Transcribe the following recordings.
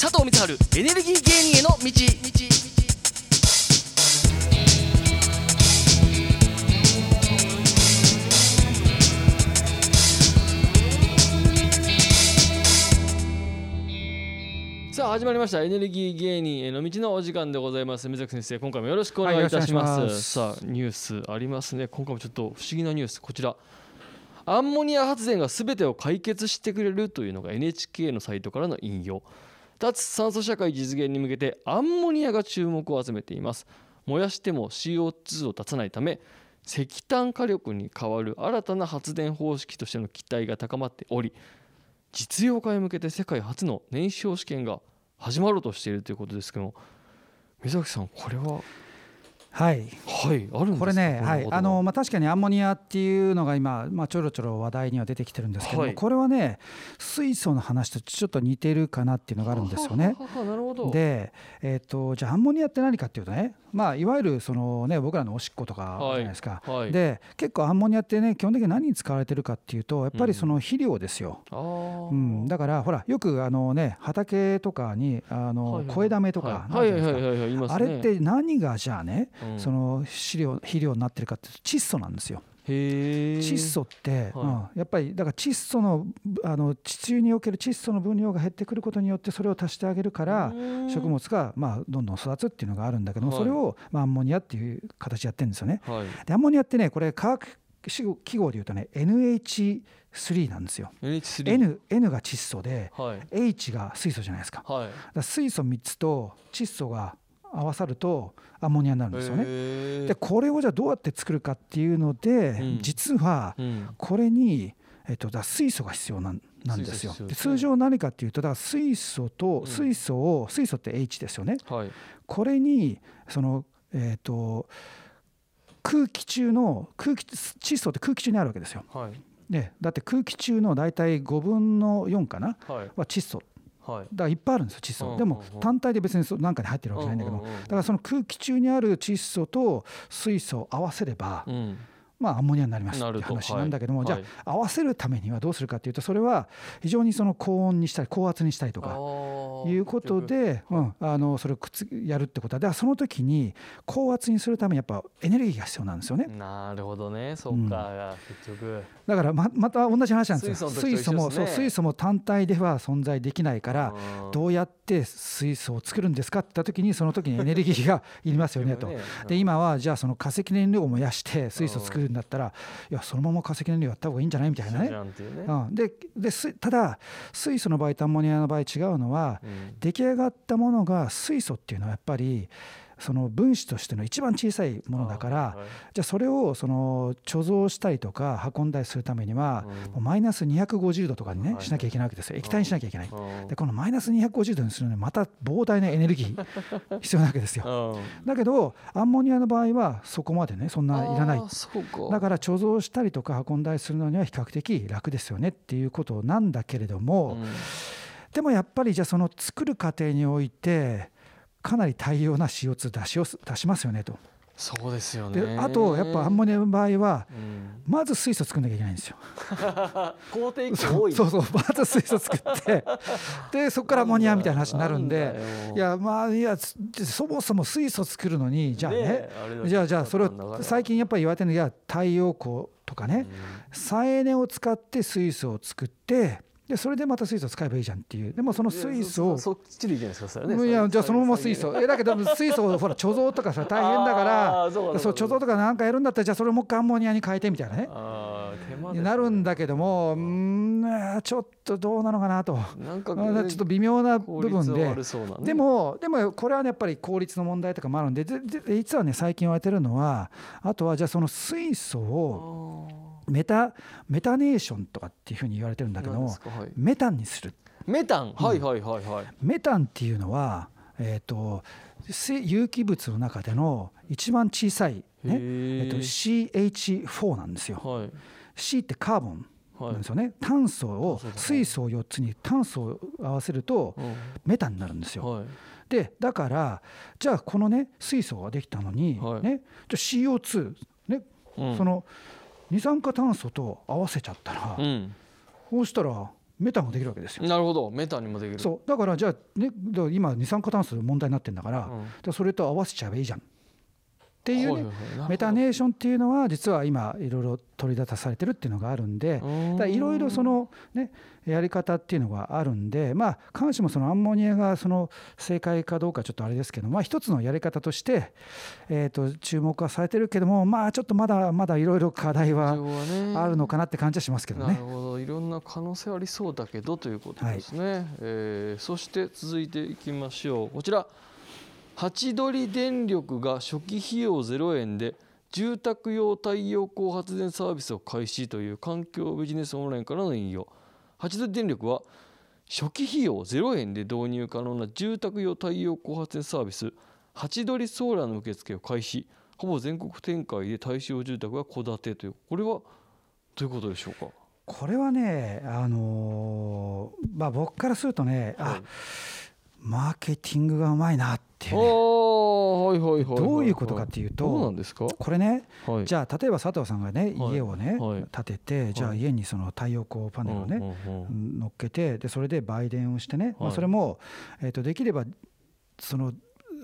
佐藤光晴エネルギー芸人への道。さあ始まりました。エネルギー芸人への道のお時間でございます。水崎先生今回もよろしくお願いいたします,、はいす。さあニュースありますね。今回もちょっと不思議なニュースこちら。アンモニア発電が全てを解決してくれるというのが NHK のサイトからの引用脱酸素社会実現に向けてアンモニアが注目を集めています。燃やしても CO2 を出さないため石炭火力に代わる新たな発電方式としての期待が高まっており実用化へ向けて世界初の燃焼試験が始まろうとしているということですけども水崎さんこれははい。はいあるんですか？これね、あのまあ、確かにアンモニアっていうのが今、まあ、ちょろちょろ話題には出てきてるんですけども、はい。これはね水素の話とちょっと似てるかなっていうのがあるんですよね。ははなるほど。で、えー、とじゃあアンモニアって何かっていうとね、まあ、いわゆるその、ね、僕らのおしっことかじゃないですか、はい。で結構アンモニアってね基本的に何に使われてるかっていうとやっぱりその肥料ですよ。あー。うん、だからほらよくあの、ね、畑とかにあの、はいはい声だめとか、あれって何がじゃあね、うんその肥料肥料になってるかっていうと窒素なんですよ。窒素って、はい。うん。やっぱりだから窒素のあの地中における窒素の分量が減ってくることによってそれを足してあげるから食物がまあどんどん育つっていうのがあるんだけども、はい。それをまあアンモニアっていう形でやってるんですよね。はい。でアンモニアってねこれ化学記号で言うとね NH3 なんですよ。NH3 N, N が窒素ではい。H が水素じゃないですか。はい。ら水素3つと窒素が合わさるとアンモニアになるんですよね。でこれをじゃあどうやって作るかっていうので、うん。実はうん。これに、えっと、だ水素が必要なんなんですよ。で通常何かっていうとだから水素とん。水素を、水素って H ですよね。はい。これにその、えっと空気中の空気窒素って空気中にあるわけですよ。はい。でだって空気中の大体5分の4かなはい。は窒素はい。だからいっぱいあるんですよ窒素、うんでも単体で別にそ何かに入ってるわけじゃないんだけど、だからその空気中にある窒素と水素を合わせれば、うんまあ、アンモニアになりますって話なんだけども、じゃはいはい。あ合わせるためにはどうするかっていうとそれは非常にその高温にしたり高圧にしたりとかいうことで、うん、あのそれをくっつやるってこと。はだからその時に高圧にするためにやっぱエネルギーが必要なんですよね。なるほどね。そっか。結局。だからままた同じ話なんですよ。水素もそう水素も単体では存在できないからうん。どうやって水素を作るんですかって言った時にその時にエネルギーがいりますよねと。で今はじゃあその化石燃料を燃やして水素を作るんだったらいやそのまま化石燃料やった方がいいんじゃない？みたいなね。うん、でですただ水素の場合とアンモニアの場合違うのはうん。出来上がったものが水素っていうのはやっぱりその分子としての一番小さいものだからはいじゃあそれをその貯蔵したりとか運んだりするためにはマイナス250度とかにねはい。しなきゃいけないわけですよ。液体にしなきゃいけない。うん。でこのマイナス250度にするのにまた膨大なエネルギー 必要なわけですよ。うん。だけどアンモニアの場合はそこまでねそんないらない。だから貯蔵したりとか運んだりするのには比較的楽ですよねっていうことなんだけれども、うん。でもやっぱりじゃあその作る過程においてかなり大量な CO2 出しを出しますよねと。そうですよね。であとやっぱアンモニアの場合はうん。まず水素作んなきゃいけないんですよ。工程多い。そうそうまず水素作って でそこからアンモニアみたいな話になるんでいやまあいやつそもそも水素作るのにじゃあねねじゃあじゃあそれを最近やっぱり言われてるのが太陽光とかね再エネを使って水素を作ってでそれでまた水素を使えばいいじゃんっていう。でもその水素をそそっちでいいじゃないですかそれね。いやじゃあそのまま水素。えだけど水素をほら貯蔵とかさ大変だからそう貯蔵とか。なんかやるんだったらじゃあそれをもアンモニアに変えてみたいなね。になるんだけどもうーんちょっとどうなのかなと。なんかちょっと微妙な効部分で。でもでもこれはねやっぱり効率の問題とかもあるんで。でで実はね最近言われてるのはあとはじゃあその水素をあメタメタネーションとかっていうふうに言われてるんだーけどはい。メタンにする。メタン？はいはいはいはい。メタンっていうのは、えー、とせ有機物の中での一番小さい、ねへー。えー、と CH4 なんですよ。はい。C ってカーボンはい。なんですよね、炭素を水素を4つに炭素を合わせるとうん。メタンになるんですよ。はい。でだからじゃあこのね水素ができたのに、はい。ね、じゃあ CO2、ねうん。その二酸化炭素と合わせちゃったら、うん。そうしたらメタンもできるわけですよ。なるほど。メタンにもできる。そう。だからじゃあ、ね、今二酸化炭素問題になってるんだから,、うん。それと合わせちゃえばいいじゃん。っていうメタネーションっていうのは実は今いろいろ取り出されてるっていうのがあるんでいろいろそのねやり方っていうのがあるんでまあ必ずしもそのアンモニアがその正解かどうかちょっとあれですけどまあ一つのやり方としてえーと注目はされてるけどもまあちょっとまだまだいろいろ課題はあるのかなって感じはしますけどね。なる。ほど。いろんな可能性ありそうだけどということですね、えーそして続いていきましょう。こちらハチドリ電力が初期費用0円で住宅用太陽光発電サービスを開始という環境ビジネスオンラインからの引用。ハチドリ電力は初期費用0円で導入可能な住宅用太陽光発電サービスハチドリソーラーの受付を開始。ほぼ全国展開で対象住宅が戸建てという。これはどういうことでしょうか？これはね、あのーまあ、僕からするとね、あはいマーケティングがうまいなっていうね、どういうことかっていうとこれね、はい。じゃあ例えば佐藤さんがね、はい。家をね、はい。建てて、じゃあはい家にその太陽光パネルをね、乗っけてでそれで売電をしてね、まあ、はい。それも、えー、とできればその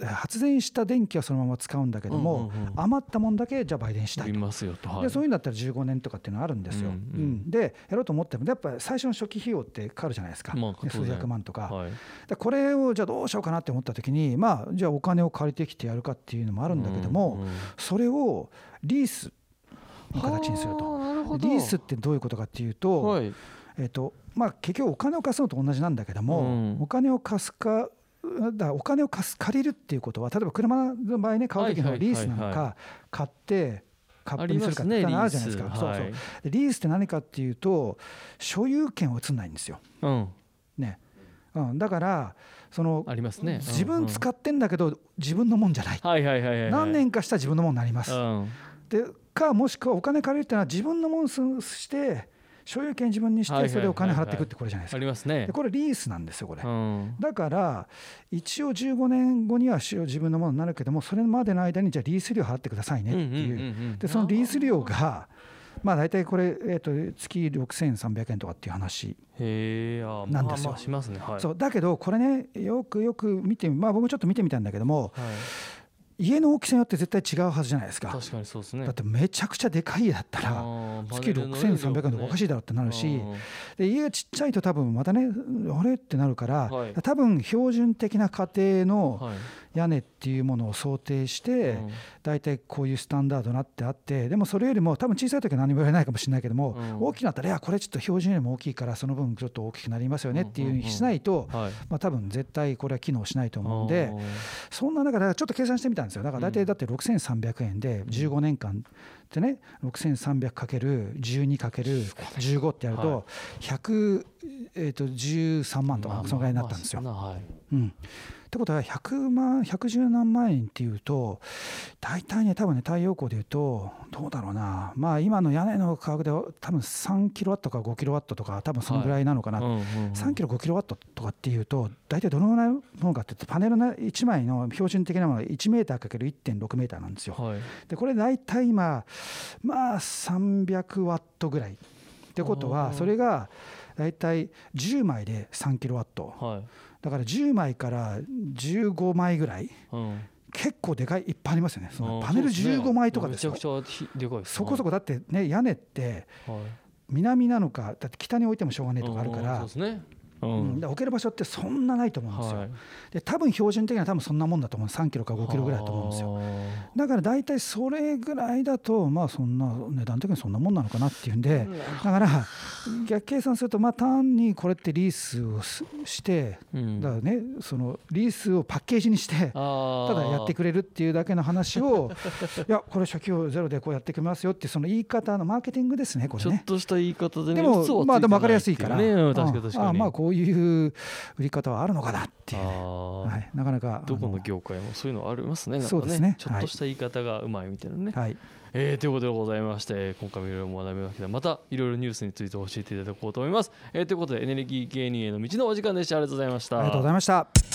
発電した電気はそのまま使うんだけども、うんうんうん。余ったもんだけじゃあ売電したいと。いますよと、はい、でそういうんだったら15年とかっていうのはあるんですよ。ううん。んうんでやろうと思ってもやっぱ最初の初期費用ってかかるじゃないですか、まあね数百万とか、はい、でこれをじゃあどうしようかなって思った時にまあじゃあお金を借りてきてやるかっていうのもあるんだけども、うんうんそれをリースの形にすると。リースってどういうことかっていうと、はい。えっとまあ、結局お金を貸すのと同じなんだけども、うん。お金を貸すかだお金を貸す借りるっていうことは例えば車の場合ね買う時のリースなのか買ってカップにするかってのあるじゃないですか。リース。そうそう。でリースって何かっていうと所有権を移んないんですよ。うん。ね。うん、だからそのありますね。自分使っってんだけど自分のもんじゃない。はいはいはいはい何年かしたら自分のもんになります。うん。でかもしくはお金借りるっていうのは自分のもんとして所有権自分にしてそれでお金払っていくってこれじゃないですか。ありますね。でこれリースなんですよこれ。うん。だから一応15年後には自分のものになるけどもそれまでの間にじゃあリース料払ってくださいねっていう,、うんでそのリース料がまあ大体これ、えー、と月6300円とかっていう話、なんですよ。だけどこれねよくよく見てまあ僕もちょっと見てみたんだけどもはい家の大きさによって絶対違うはずじゃないですか。確かにそうですね。だってめちゃくちゃでかい家だったら月6300円でおかしいだろうってなるし。うんで家がちっちゃいと多分またねあれってなるから、はい。多分標準的な家庭のはい屋根っていうものを想定して、うん。大体こういうスタンダードになってあってでもそれよりも多分小さい時は何も言われないかもしれないけども、うん。大きくなったらいやこれちょっと標準よりも大きいからその分ちょっと大きくなりますよねっていうふうにしないと、はい。まあ、多分絶対これは機能しないと思うんでそんな中でちょっと計算してみたんですよ。だから大体だって6300円で15年間ってね 6300×12×15 ってやるはと100、えー、と13万とまあかそのぐらいになったんですよ。うん、ってことは100万110何万円っていうと大体ね多分ね太陽光でいうとどうだろうな。まあ今の屋根の価格では多分3キロワットか5キロワットとか多分そのぐらいなのかな、うんうんうん。3キロ5キロワットとかっていうと大体どのぐらいのものかっていうとパネルの1枚の標準的なものが1メーター ×1.6 メーターなんですよ。はい。でこれ大体今まあ300ワットぐらいってことはそれが大体10枚で3キロワット。はい。だから10枚から15枚ぐらいうん。結構でかいいっぱいありますよね。そのパネルそうですね。15枚とかですよ。そこそこだってね屋根ってはい。南なのかだって北に置いてもしょうがねえとかあるからねううん。んで置ける場所ってそんなないと思うんですよ、はい。で多分標準的には多分そんなもんだと思う。3キロか5キロぐらいだと思うんですよ。だから大体それぐらいだとまあそんな値段的にそんなもんなのかなっていうんでだから逆計算するとまあ単にこれってリースをすしてうん。だからねそのリースをパッケージにしてあただやってくれるっていうだけの話を いやこれ初期ゼロでこうやってきますよってその言い方のマーケティングですねこれちょっね。とした言い方でねでもまあでも分かりやすいから、ねうん。確かにうん確かに。あまあこういう売り方はあるのかなっていう。ね、はい、なかなかどこあの業界もそういうのありますねなんかそうですね。ちょっとした言い方がうまいみたいなね、はい、えーということでございまして今回もいろいろ学びましたまたいろいろニュースについて教えていただこうと思います、えーということでエネルギー芸人への道のお時間でしたありがとうございました。ありがとうございました。